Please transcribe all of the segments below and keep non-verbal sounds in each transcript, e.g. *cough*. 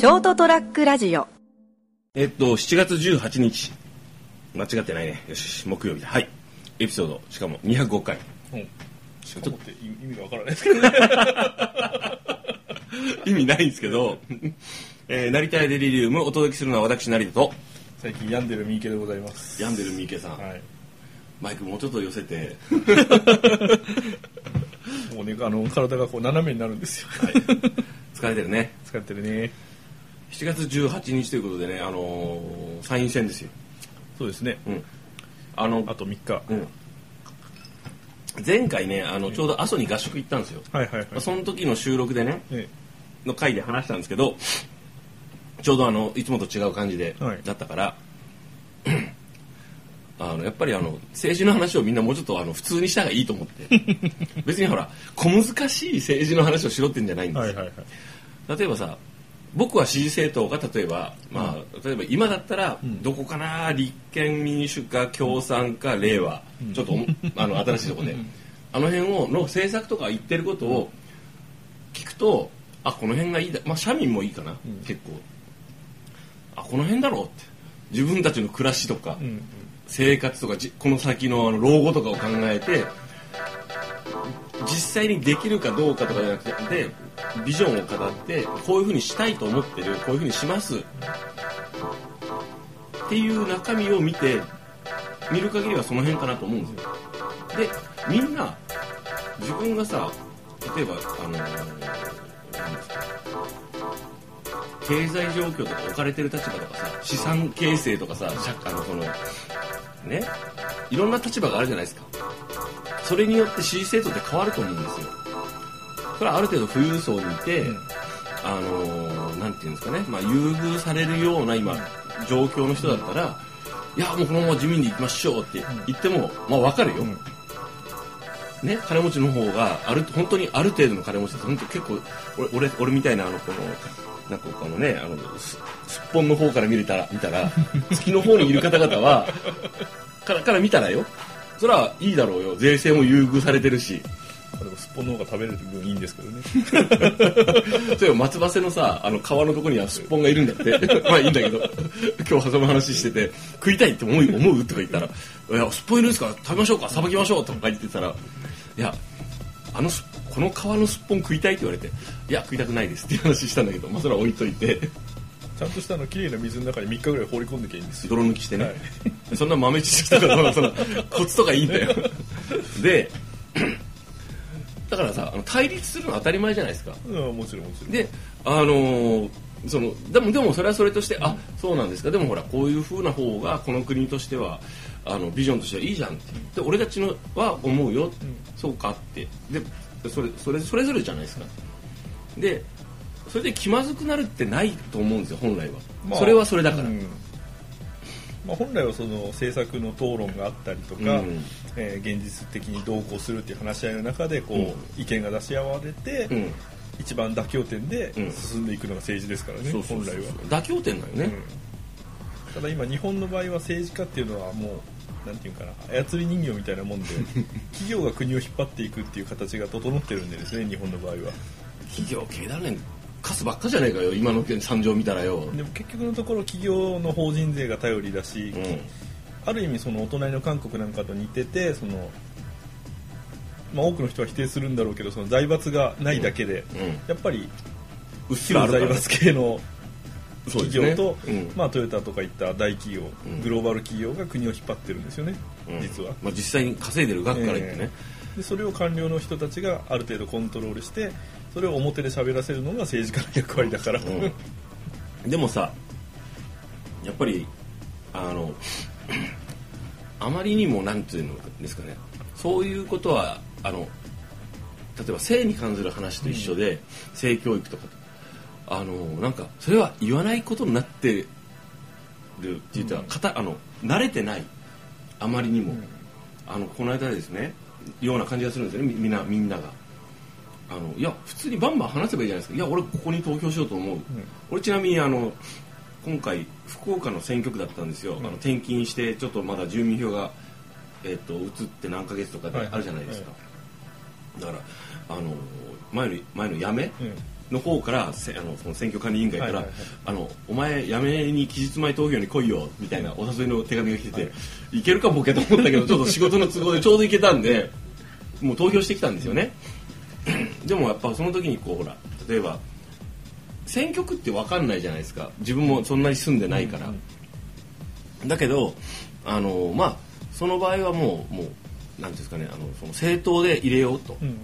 ショートトラックラジオえっと、7月18日。間違ってないね。よし、木曜日だ。はい。エピソード、しかも205回。うん。しかもって意意味がわからないですけどね。*laughs* 意味ないんですけど、えー、成田屋デリリウムお届けするのは私、成田と、最近病んでる三池でございます。病んでる三池さん。はい。マイクもうちょっと寄せて、*laughs* もうね、あの、体がこう斜めになるんですよ。疲れてるね。疲れてるね。*laughs* 7月18日ということでね、あのー参院選ですよ。そうですね。うん。あの、あと3日。うん。前回ね、あの、ちょうど阿蘇に合宿行ったんですよ。はいはいはい。その時の収録でね、えの回で話したんですけどちょうどあのいつもと違う感じで、はいだったからあのやっぱりあの政治の話をみんなもうちょっとあの普通にした方がいいと思って *laughs* 別にほら小難しい政治の話をしろってんじゃないんえですよ、はいはいはい。例えばさ僕は支持政党が例えば、まあ、例えば今だったら、ん。どこかな立憲民主か共産か令和、ちょっとお *laughs* あの新しいとこで、あの辺をの政策とか言ってることを聞くとあこの辺がいいだ。まあ社民もいいかな、結構。あこの辺だろうって。自分たちの暮らしとか。生活とかじこの先のあの老後とかを考えて実際にできるかどうかとかじゃなくてでビジョンを語ってこういうふうにしたいと思ってるこういうふうにします。っていう中身を見て見る限りはその辺かなと思うんですよ。でみんな自分がさ例えばあのーなんですか経済状況とか置かれてる立場とかさ資産形成とかさ社あのそのねいろんな立場があるじゃないですか。それによって支持政党って変わると思うんですよ。それはある程度富裕層にいて、うん。あのーなんていうんですかね、まあ、優遇されるような今状況の人だったら、いやもうこのまま自民で行きましょうって言っても、まあ分かるよ、うん。ね、金持ちの方がある本当にある程度の金持ちって本当結構俺俺俺みたいなあのこのなんかこのねあのすすっぽんの方から見れたら見たら *laughs* 月の方にいる方々はからから見たらよ。それはいいだろうよ。税制も優遇されてるしでもすっぽんの方が食べれる分いいんですけどね。そういえば松葉瀬のさあの川のとこにはすっぽんがいるんだって。*laughs* まあいいんだけど。今日その話してて食いたいって思う思うとか言ったら「いやすっぽんいるんですか食べましょうかさばきましょう」とか言ってたら「いやあのすこの川のすっぽん食いたい」って言われて「いや食いたくないです」っていう話したんだけど、まあ、それは置いといて。ちゃんとしたあの綺麗な水の中に3日ぐらい放り込んできゃいいんですよ。泥抜きしてね、はいそんな豆知識とかそのコツとかいいんだよ。でだからさあの対立するのは当たり前じゃないですか。うん、もちろんもちろん。であのーそのでもでもそれはそれとして、あそうなんですか。でもほらこういう風な方がこの国としてはあのビジョンとしてはいいじゃんって。で俺たちのは思うよ、そうかって。でそれそれそれぞれじゃないですか。でそれで気まずくなるってないと思うんですよ本来は、まあそれはそれだから、うんまあ、本来はその政策の討論があったりとか、うん。えー現実的にどうこうするっていう話し合いの中でこう、うん。意見が出し合われて、うん。一番妥協点でうん。進んでいくのが政治ですからね、本来は、妥協点だよね、うん。ただ今日本の場合は政治家っていうのはもうなんていうかな操り人形みたいなもんで *laughs* 企業が国を引っ張っていくっていう形が整ってるんでですね日本の場合は。企業経団連貸すばっかじゃねえかよ。今の惨状見たらよ、でも結局のところ企業の法人税が頼りだし、うん。ある意味そのお隣の韓国なんかと似ててその、まあ、多くの人は否定するんだろうけどその財閥がないだけで、うん。やっぱりうっすら。財閥系の企業と、うん。まあ、トヨタとかいった大企業、うん。グローバル企業が国を引っ張ってるんですよね、うん。実は。まあ、実際に稼いでる額から言ってね、でそれを官僚の人たちがある程度コントロールしてそれを表で喋らせるのが政治家の役割だから、うん。でもさやっぱりあのあまりにもなんていうのですかね。そういうことはあの例えば性に関する話と一緒で、性教育とかと。あのなんかそれは言わないことになってるって言ったら、かたあの慣れてない。あまりにも、あのこの間ですねような感じがするんですよね。みみんなみんなが。あのいや普通にバンバン話せばいいじゃないですか。いや俺ここに投票しようと思う、俺ちなみにあの今回福岡の選挙区だったんですよ、あの転勤してちょっとまだ住民票が、えっと移って何ヶ月とかではいあるじゃないですか、だからあの前の前の辞めうんの方からせあのその選挙管理委員会から、はいはいはい。あのお前やめに期日前投票に来いよみたいなお誘いの手紙が来てて、い、けるかボケと思ったけどちょっと仕事の都合でちょうど行けたんでもう投票してきたんですよね。*clears throat* でもやっぱその時にこうほら例えば選挙区って分かんないじゃないですか。自分もそんなに住んでないから、だけどあのまあその場合はもうもうなんていうんですかねあのその政党で入れようと、うん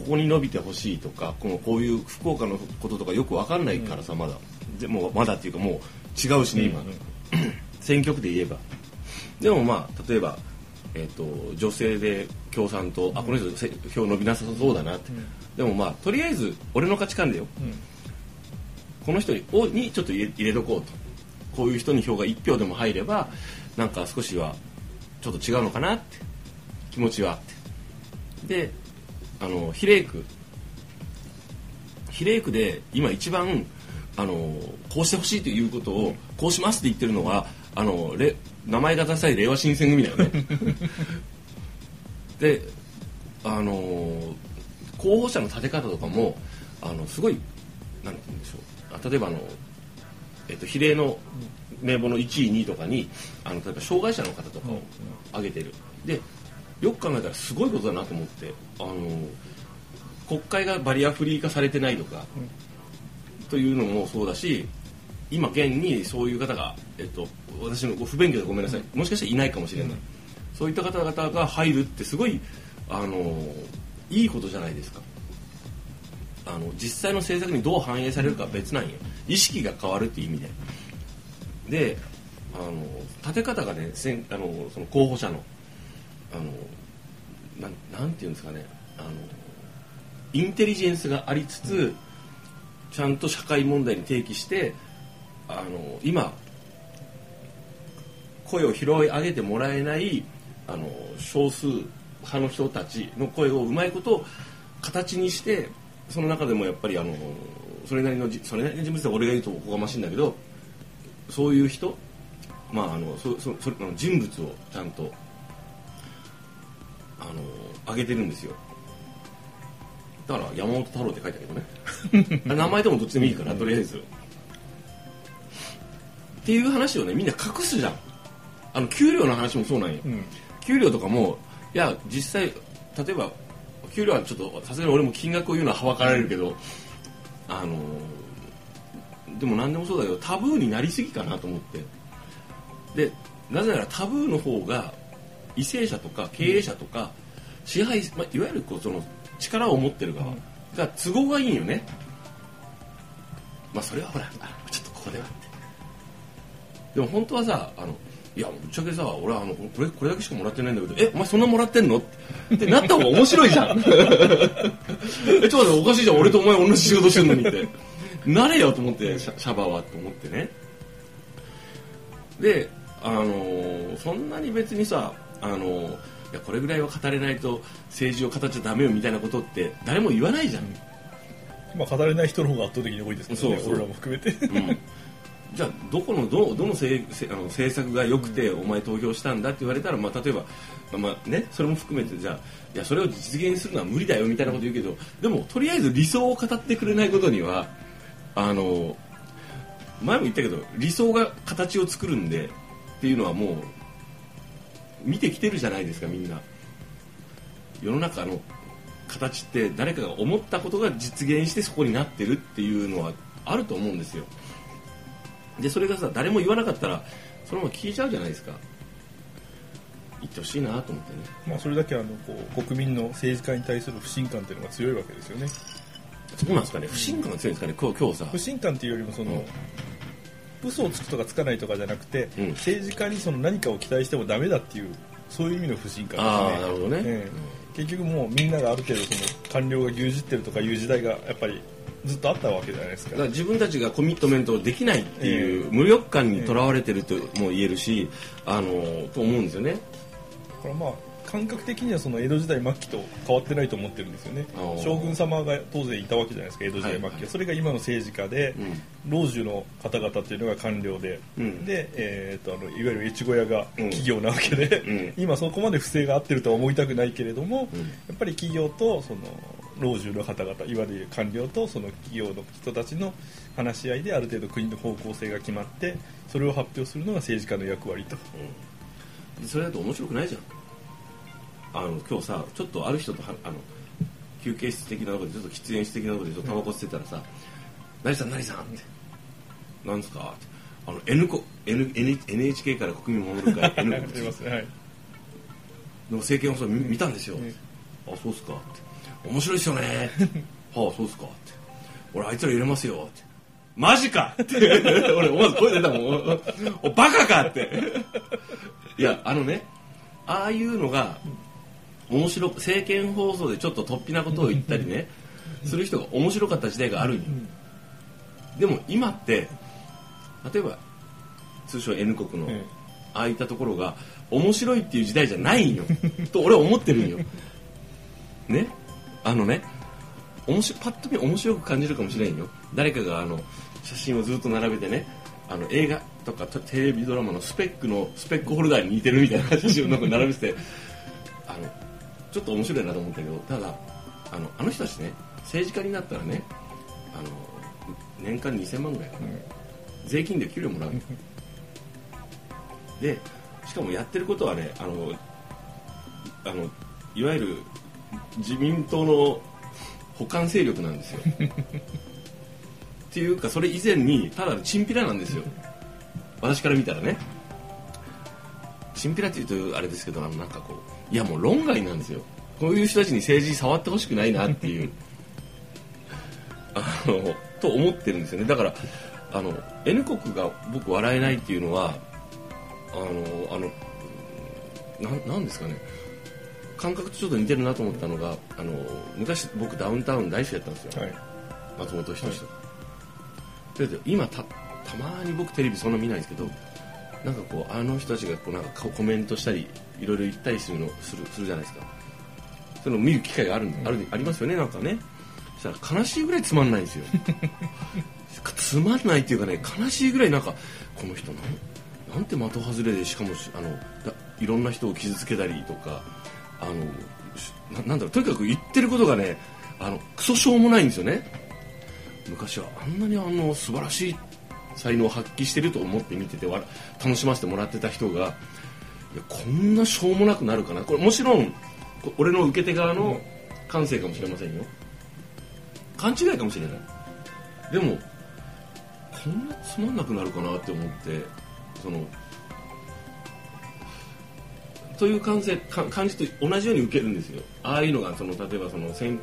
ここに伸びてほしいとかこのこういう福岡のこととかよく分かんないからさ、まだ。でもまだっていうかもう違うしね今、うんうん *clears throat* 選挙区で言えば。でもまあ例えば、えっと女性で共産党あこの人せ票伸びなさそうだなって、でもまあとりあえず俺の価値観だよ。うん。この人にをにちょっと入れ入れとこうと。こういう人に票が1票でも入ればなんか少しはちょっと違うのかなって。気持ちはあって。であの比例区比例区で今一番あのこうしてほしいということをこうしますって言ってるのはあのれ名前がダサい令和新選組だよね。*laughs* であの候補者の立て方とかもあのすごいなんて言うんでしょう。あ例えばあの、えっと、比例の名簿の1位2位とかにあの例えば障害者の方とかを挙げてる、でよく考えたらすごいことだなと思ってあの国会がバリアフリー化されてないとか、というのもそうだし今現にそういう方が、えっと、私の不勉強でごめんなさい。もしかしたらいないかもしれない、そういった方々が入るってすごいあのいいことじゃないですか。あの実際の政策にどう反映されるかは別なんよ意識が変わるっていう意味で。であの立て方がねせんあのその候補者のあのなんなんていうんですかね。あのインテリジェンスがありつつ、ちゃんと社会問題に提起してあの今声を拾い上げてもらえないあの少数派の人たちの声をうまいこと形にしてその中でもやっぱりあのそれなりのじそれなりの人物は俺が言うとおこがましいんだけどそういう人まああのそそその人物をちゃんとあの上げてるんですよ。だから山本太郎って書いてあるけどね。*laughs* 名前でもどっちでもいいからとりあえず。っていう話をねみんな隠すじゃん。あの給料の話もそうなんよ、うん。給料とかもいや実際例えば給料はちょっとさすがに俺も金額を言うのははばかられるけどあのでも何でもそうだけどタブーになりすぎかなと思って。でなぜならタブーの方が為政者とか経営者とか支配、まあ、いわゆるこうその力を持ってる側が都合がいいよね。まあそれはほらちょっとここではって。でも本当はさあのいやぶっちゃけさ俺はあのこれこれだけしかもらってないんだけどえお前そんなもらってんの？ってなった方が面白いじゃん。*laughs* えちょっと待っておかしいじゃん。俺とお前同じ仕事してんのにって。なれよと思ってシャシャバはと思ってね。であのーそんなに別にさあのーいやこれぐらいは語れないと政治を語っちゃダメよみたいなことって誰も言わないじゃん、まあ語れない人の方が圧倒的に多いですけどねそうそう。俺らも含めて。うん。じゃあどこのどどのせせあの政策が良くてお前投票したんだって言われたら、まあ、例えば、まあまあね、それも含めてじゃあいやそれを実現するのは無理だよみたいなこと言うけどでもとりあえず理想を語ってくれないことにはあの前も言ったけど理想が形を作るんでっていうのはもう見てきてるじゃないですかみんな。世の中の形って誰かが思ったことが実現してそこになってるっていうのはあると思うんですよ。でそれがさ誰も言わなかったらそのまま聞いちゃうじゃないですか。言ってほしいなと思ってね。まあそれだけあのこう国民の政治家に対する不信感っていうのが強いわけですよね。そうなんですかね。不信感が強いんですかね今日今日さ。不信感っていうよりもその、うん嘘をつくとかつかないとかじゃなくて、うん。政治家にその何かを期待してもダメだっていうそういう意味の不信感ですね。なるほどね、ええ。結局もうみんながある程度その官僚が牛耳ってるとかいう時代がやっぱりずっとあったわけじゃないですか。だから自分たちがコミットメントできないっていう無力感にとらわれてるとも言えるし、あのと思うんですよね。だからまあ感覚的にはその江戸時代末期と変わってないと思ってるんですよね。将軍様が当然いたわけじゃないですか江戸時代末期は、はいはいそれが今の政治家で、老中の方々っていうのが官僚で、うん。で、えー、とあのいわゆる越後屋がうん。企業なわけで、うん。今そこまで不正があってるとは思いたくないけれども、うん。やっぱり企業とその老中の方々いわゆる官僚とその企業の人たちの話し合いである程度国の方向性が決まってそれを発表するのが政治家の役割と。うん、それだと面白くないじゃんあの今日さちょっとある人とはあの休憩室的なところでちょっと喫煙室的なところでちょっとタバコ吸ってたらさ「何さん何さん」って「何ですか?」って「あの N こ N N NHK から国民を守る会 N ありますねはいの政見放送見見たんですよ」うんあそうっすか」って「面白いっすよね」はあそうっすか」って「俺あいつら入れますよ」って「マジか!」って俺思わず声出たもん「おバカか!」っていやあのねああいうのが面白く政見放送でちょっと突飛なことを言ったりねする人が面白かった時代があるんよ。でも今って例えば通称 N 国のうん。ああいったところが面白いっていう時代じゃないんよと俺は思ってるんよ。ね？あのね面白パッと見面白く感じるかもしれんよ。誰かがあの写真をずっと並べてねあの映画とかテレビドラマのスペックのスペックホルダーに似てるみたいな写真をなんか並べててあのちょっと面白いなと思ったけどただあのあの人たちね政治家になったらねあの年間2000万ぐらいかな、税金で給料もらうの。でしかもやってることはねあのあのいわゆる自民党の補完勢力なんですよ。っていうかそれ以前にただのチンピラなんですよ。私から見たらね。チンピラっていうとあれですけどあのなんかこういやもう論外なんですよ。こういう人たちに政治触ってほしくないなっていう。あのと思ってるんですよね。だからあの N 国が僕笑えないっていうのはあのあのなんなんですかね。感覚とちょっと似てるなと思ったのがあの昔僕ダウンタウン大好きだったんですよ、はい。松本人志と。か、だけど今たたまに僕テレビそんな見ないんですけどなんかこうあの人たちがこうなんかコメントしたりいろいろ言ったりするのするするじゃないですか。そのを見る機会がある,、あるありますよねなんかね。そしたら悲しいぐらいつまんないんですよ。*laughs* つまんないっていうかね悲しいぐらいなんかこの人なんなんて的外れでしかもしあのだいろんな人を傷つけたりとかあのしななんだろうとにかく言ってることがねあのクソしょうもないんですよね。昔はあんなにあの素晴らしい才能を発揮してると思って見ててわ楽しませてもらってた人がいやこんなしょうもなくなるかな？これもちろんこ俺の受け手側の感性かもしれませんよ。勘違いかもしれない。でもこんなつまんなくなるかなって思ってそのという感性か感じと同じように受けるんですよ。ああいうのがその例えばその政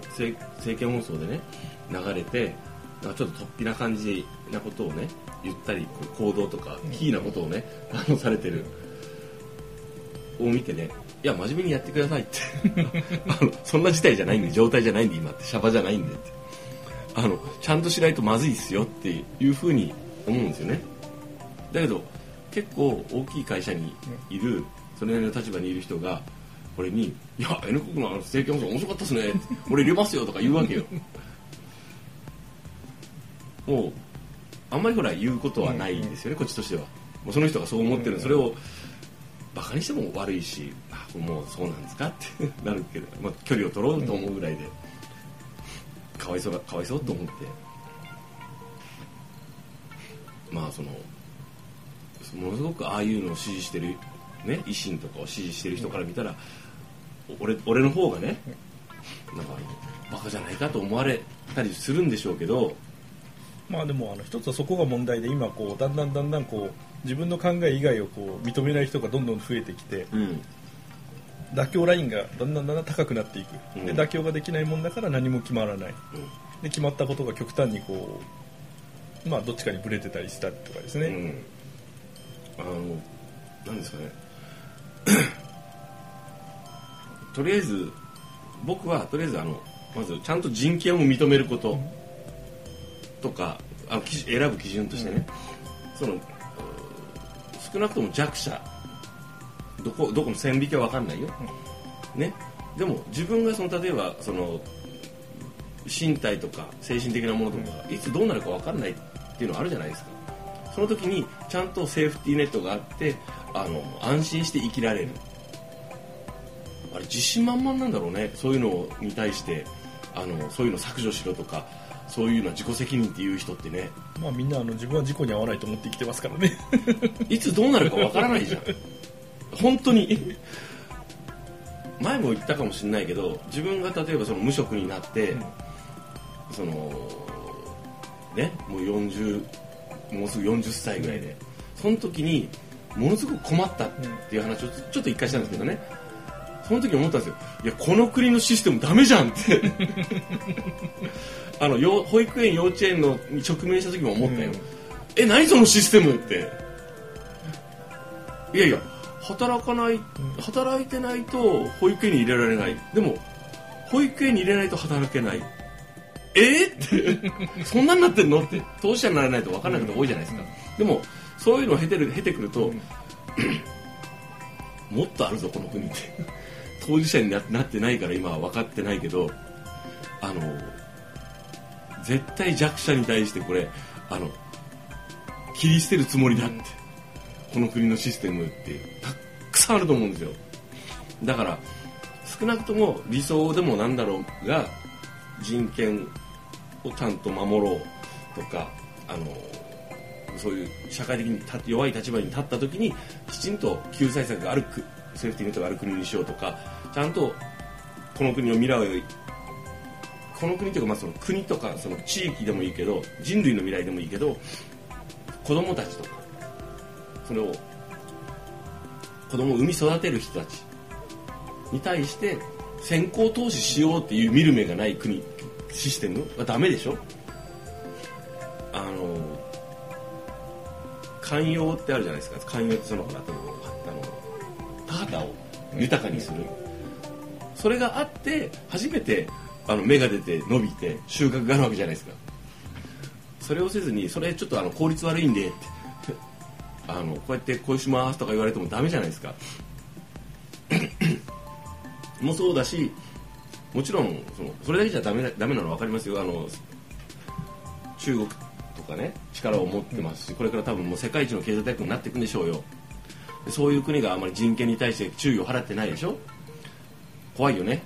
見放送でね流れてなんかちょっと突飛な感じなことをね言ったり行動とかキーなことをね *laughs* あのされてる。を見てねいや真面目にやってくださいって。*laughs* あのそんな事態じゃないんで状態じゃないんで今ってシャバじゃないんでって。あのちゃんとしないとまずいっすよっていうふうに思うんですよね。だけど結構大きい会社にいるそれなりの立場にいる人が俺に「いや N 国のあの政見放送面白かったっすね」俺入れますよ」とか言うわけよもうあんまりほら言うことはないんですよね、こっちとしては。もうその人がそう思ってる、それをバカにしても悪いしあもうそうなんですかって *laughs* なるけど、まあ、距離を取ろうと思うぐらいで、かわいそうがかわいそうと思って、まあそのものすごくああいうのを支持してるね維新とかを支持してる人から見たら俺俺の方がねなんかあのバカじゃないかと思われたりするんでしょうけどまあでもあの一つはそこが問題で今こうだんだんだんだんこう自分の考え以外をこう認めない人がどんどん増えてきてうん。妥協ラインがだんだんだんだん高くなっていく、うん。で妥協ができないもんだから何も決まらない。うん。で決まったことが極端にこうまあどっちかにブレてたりしたりとかですね、うん、あのなんですかね。*coughs* とりあえず僕はとりあえずあのまずちゃんと人権を認めることとかあの選ぶ基準としてね、その少なくとも弱者どこどこの線引きは分かんないよ、ね、でも自分がその例えばその身体とか精神的なものとか、いつどうなるか分かんないっていうのあるじゃないですか。その時にちゃんとセーフティーネットがあってあの安心して生きられる。あれ自信満々なんだろうね。そういうのに対してあのそういうの削除しろとかそういうのは自己責任っていう人ってね。まあみんなあの自分は事故に遭わないと思って生きてますからね。*laughs* いつどうなるかわからないじゃん。本当に。前も言ったかもしれないけど自分が例えばその無職になって、うん。そのね？もう40もうすぐ40歳ぐらいで。その時にものすごく困ったっていう話をちょっと一回したんですけどね。その時思ったんですよ。いやこの国のシステムダメじゃんって *laughs* あのよ保育園幼稚園のに直面した時も思ったよ、うんえ何そのシステムって。いやいや働かない働いてないと保育園に入れられない。でも保育園に入れないと働けない。え？ー、って。*laughs* そんなんなってんの？って。当事者にならないと分からないこと多いじゃないですか、でもそういうのを経てる経てくると、*coughs* もっとあるぞこの国って。当事者にななってないから今は分かってないけどあの絶対弱者に対してこれあの切り捨てるつもりだってこの国のシステムってたくさんあると思うんですよ。だから少なくとも理想でもなんだろうが人権をちゃんと守ろうとかあのそういう社会的に立弱い立場に立った時にきちんと救済策があるくセーフティーネットがある国にしようとかちゃんとこの国の未来をこの国というかまあその国とかその地域でもいいけど人類の未来でもいいけど子供たちとかそれを子供を産み育てる人たちに対して先行投資しようっていう見る目がない国システムはダメでしょ？あの寛容ってあるじゃないですか。寛容ってそのほらあの田畑を豊かにする。それがあって初めてあの芽が出て伸びて収穫があるわけじゃないですか。それをせずにそれちょっとあの効率悪いんでって *laughs* あのこうやってこうしますとか言われてもダメじゃないですか。*coughs* もそうだしもちろんそのそれだけじゃダメだダメなの分かりますよ。あの中国とかね力を持ってますしこれから多分もう世界一の経済大国になっていくんでしょうよ。そういう国があまり人権に対して注意を払ってないでしょ？怖いよね。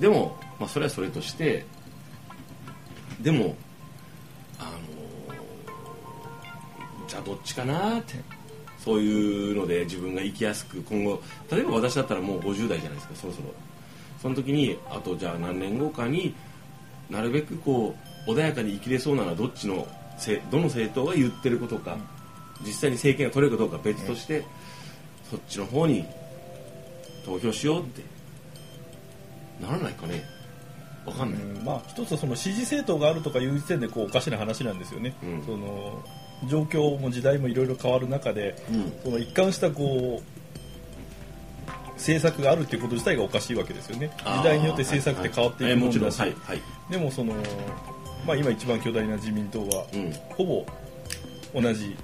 でも、まあ、それはそれとしてでもあのじゃあどっちかなってそういうので自分が生きやすく今後例えば私だったらもう50代じゃないですかそろそろ。その時にあとじゃあ何年後かになるべくこう穏やかに生きれそうなのはどっちのせどの政党が言ってることか、実際に政権が取れるかどうかは別として、そっちの方に投票しようってならないかね。わかんない、うんまあ一つその支持政党があるとかいう時点でこうおかしな話なんですよね、うん。その状況も時代もいろいろ変わる中でうん。その一貫したこう政策があるっていうこと自体がおかしいわけですよね。時代によって政策って変わっていくもんだし、はい。はい。でもその、まあ、今一番巨大な自民党はうん。ほぼ同じ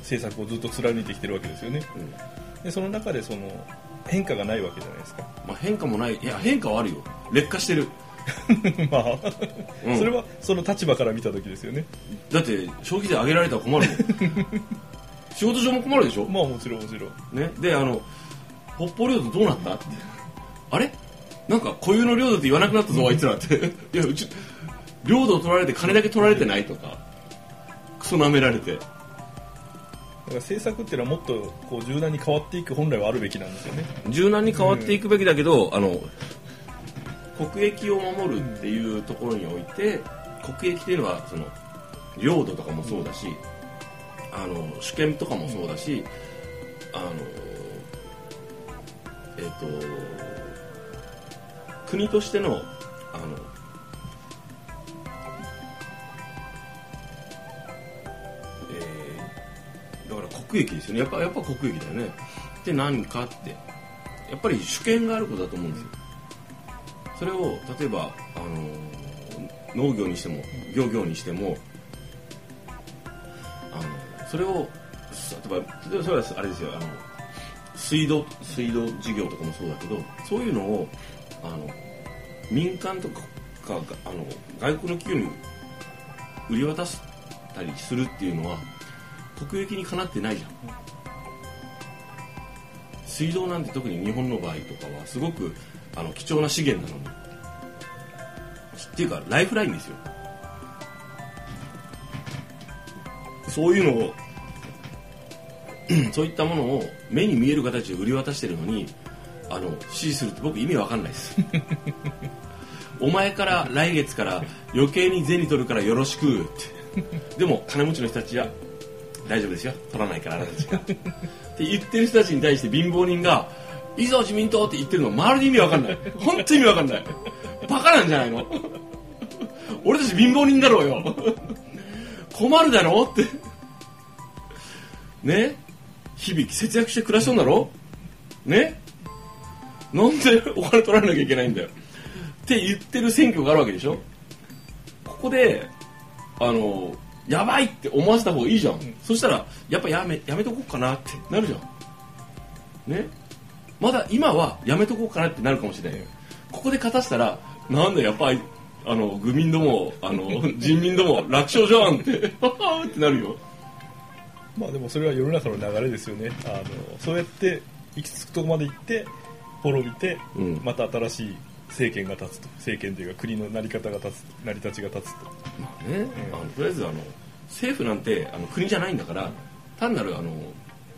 政策をずっと貫いてきてるわけですよね。うん。でその中でその変化がないわけじゃないですか。まあ、変化もない。いや変化はあるよ。劣化してる。*laughs* まあ、うん。それはその立場から見た時ですよね。だって消費税上げられたら困るもん。*laughs* 仕事上も困るでしょ、まあもちろんもちろん。ね、であの北方領土どうなった？ってあれ？なんか固有の領土って言わなくなったぞ *laughs* あいつらって。いやうち領土を取られて金だけ取られてないとか。クソ舐められて政策っていうのはもっとこう柔軟に変わっていく本来はあるべきなんですよね。柔軟に変わっていくべきだけど、あの国益を守るっていうところにおいて国益っていうのはその領土とかもそうだし、あの主権とかもそうだし、あのえっ、と国としてのあの益ですよね。やっぱやっぱ国益だよね。って何かって。やっぱり主権があることだと思うんですよ。それを例えば、あの農業にしても漁業にしてもあのそれを例えば例えばそれはあれですよ。あの水道水道事業とかもそうだけどそういうのをあの民間とかあの外国の企業に売り渡したりするっていうのは国益にかなってないじゃん。水道なんて特に日本の場合とかはすごくあの貴重な資源なのに。っていうかライフラインですよ。そういうのを *clears throat* そういったものを目に見える形で売り渡してるのにあの支持するって僕意味わかんないです。*laughs* お前から来月から余計に銭取るからよろしくって。でも金持ちの人たちは大丈夫ですよ。取らないからあなたたちが。って言ってる人たちに対して貧乏人がいいぞ自民党って言ってるのまるで意味わかんない。本当に意味わかんない。バカなんじゃないの。俺たち貧乏人だろうよ。困るだろって。ね？日々節約して暮らしとんだろね？なんでお金取られなきゃいけないんだよ。って言ってる選挙があるわけでしょ。ここであのやばいって思わせた方がいいじゃん、そしたらやっぱやめやめとこうかなってなるじゃん。ね？まだ今はやめとこうかなってなるかもしれないよ。ここで勝たせたらなんだやっぱりあの愚民どもあの *laughs* 人民ども楽勝じゃんって。ってなるよ。まあでもそれは世の中の流れですよね。あのそうやって行き着くとこまで行って滅びて、うん。また新しい政権が立つと。政権というか国の成り方が立つ成り立ちが立つと。まあね、あのとりあえずあの政府なんてあの国じゃないんだから単なるあの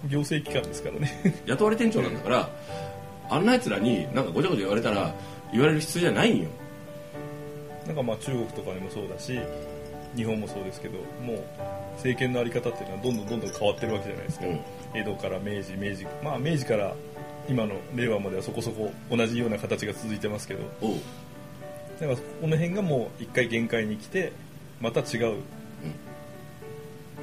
行政機関ですからね。*laughs* 雇われ店長なんだからあんなやつらになんかごちゃごちゃ言われたら言われる必要じゃないんよ。なんかまあ中国とかでもそうだし日本もそうですけどもう政権の在り方っていうのはどんどんどんどん変わってるわけじゃないですか、うん。江戸から明治明治まあ明治から今の令和まではそこそこ同じような形が続いてますけど。だからこの辺がもう一回限界に来てまた違う。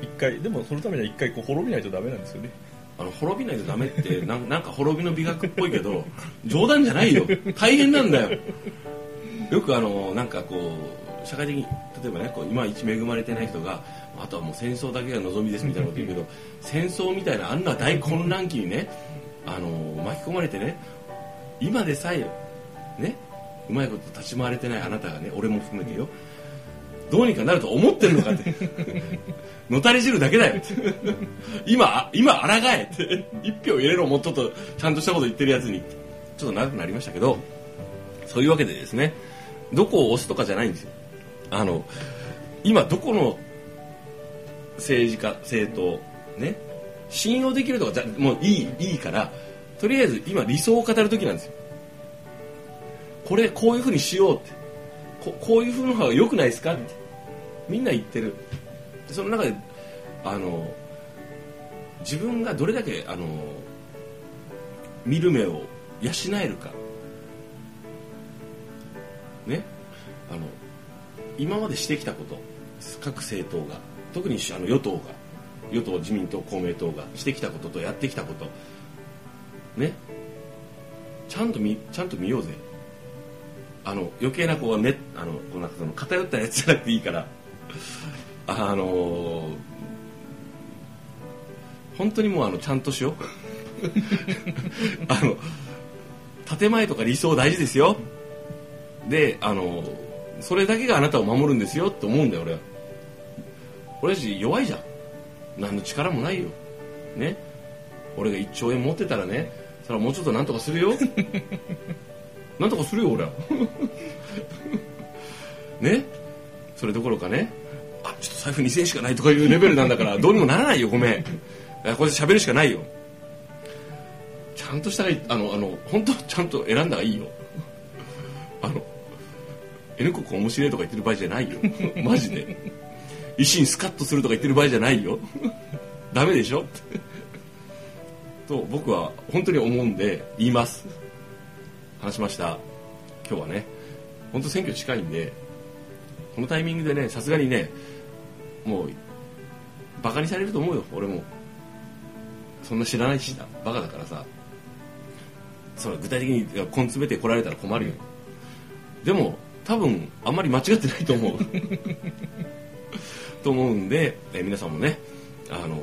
一回でもそのためには一回こう滅びないとダメなんですよね。あの滅びないとダメって *laughs* なんなんか滅びの美学っぽいけど *laughs* 冗談じゃないよ。大変なんだよ。よくあのなんかこう社会的に例えばねこう今一恵まれてない人があとはもう戦争だけが望みですみたいなこと言うけど *laughs* 戦争みたいなあんな大混乱期にねあの巻き込まれてね今でさえねうまいこと立ち回れてないあなたがね俺も含めてよどうにかなると思ってるのかって。*laughs* のたれ汁だけだよ。って今今抗えって一票入れろもうちょっとちゃんとしたこと言ってるやつに。ちょっと長くなりましたけどそういうわけでですねどこを押すとかじゃないんですよ。あの今どこの政治家政党ね信用できるとかじゃもういいいいからとりあえず今理想を語る時なんですよ。これこういうふうにしようって。ここういうふうの方が良くないですか？って。みんな言ってる。その中であの自分がどれだけあの見る目を養えるか。ね。あの今までしてきたこと。各政党が。特にあの与党が。与党自民党公明党がしてきたこととやってきたこと。ね。ちゃんと見ちゃんと見ようぜ。あの余計なこうねあのこうなその偏ったやつじゃなくていいから。あの本当にもうあのちゃんとしよう。あの建前とか理想大事ですよ。であのそれだけがあなたを守るんですよって思うんだよ俺は。俺たち弱いじゃん。何の力もないよ。ね。俺が1兆円持ってたらねそれはもうちょっとなんとかするよ。*laughs* なんとかするよ俺は。*laughs* ね。それどころかね。あちょっと財布2000円しかないとかいうレベルなんだからどうにもならないよごめん。これで喋るしかないよ。ちゃんとしたらあのあの本当ちゃんと選んだ方がいいよ。あの N 国面白いとか言ってる場合じゃないよ。マジで維新スカッとするとか言ってる場合じゃないよ。*laughs* ダメでしょ？と僕は本当に思うんで言います。話しました。今日はね。本当選挙近いんでこのタイミングでねさすがにねもうバカにされると思うよ。俺も。そんな知らないしだバカだからさ。それ具体的に根詰めて来られたら困るよ。でも多分あんまり間違ってないと思う。と思うんでえ皆さんもねあの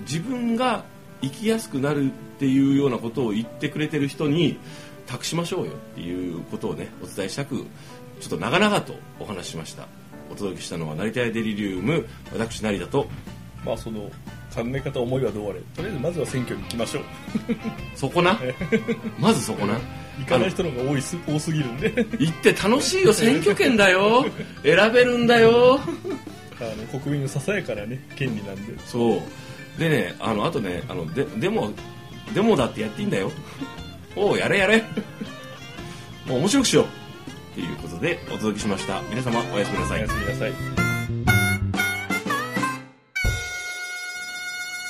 自分が生きやすくなるっていうようなことを言ってくれてる人に託しましょうよっていうことをねお伝えしたくちょっと長々とお話ししました。お届けしたのは成田屋デリリウム私成田とまあその考え方思いはどうあれ。とりあえずまずは選挙に行きましょう。そこな？まずそこな？行かない人の方が多いす多すぎるんで。行って楽しいよ選挙権だよ。*laughs* 選べるんだよ。あの国民のささやかなね権利なんで。そう。でねあのあとねあのででもデモだってやっていいんだよ。おうやれやれ。もう面白くしよう。ということでお届けしました。皆様おやすみなさい。おやすみなさい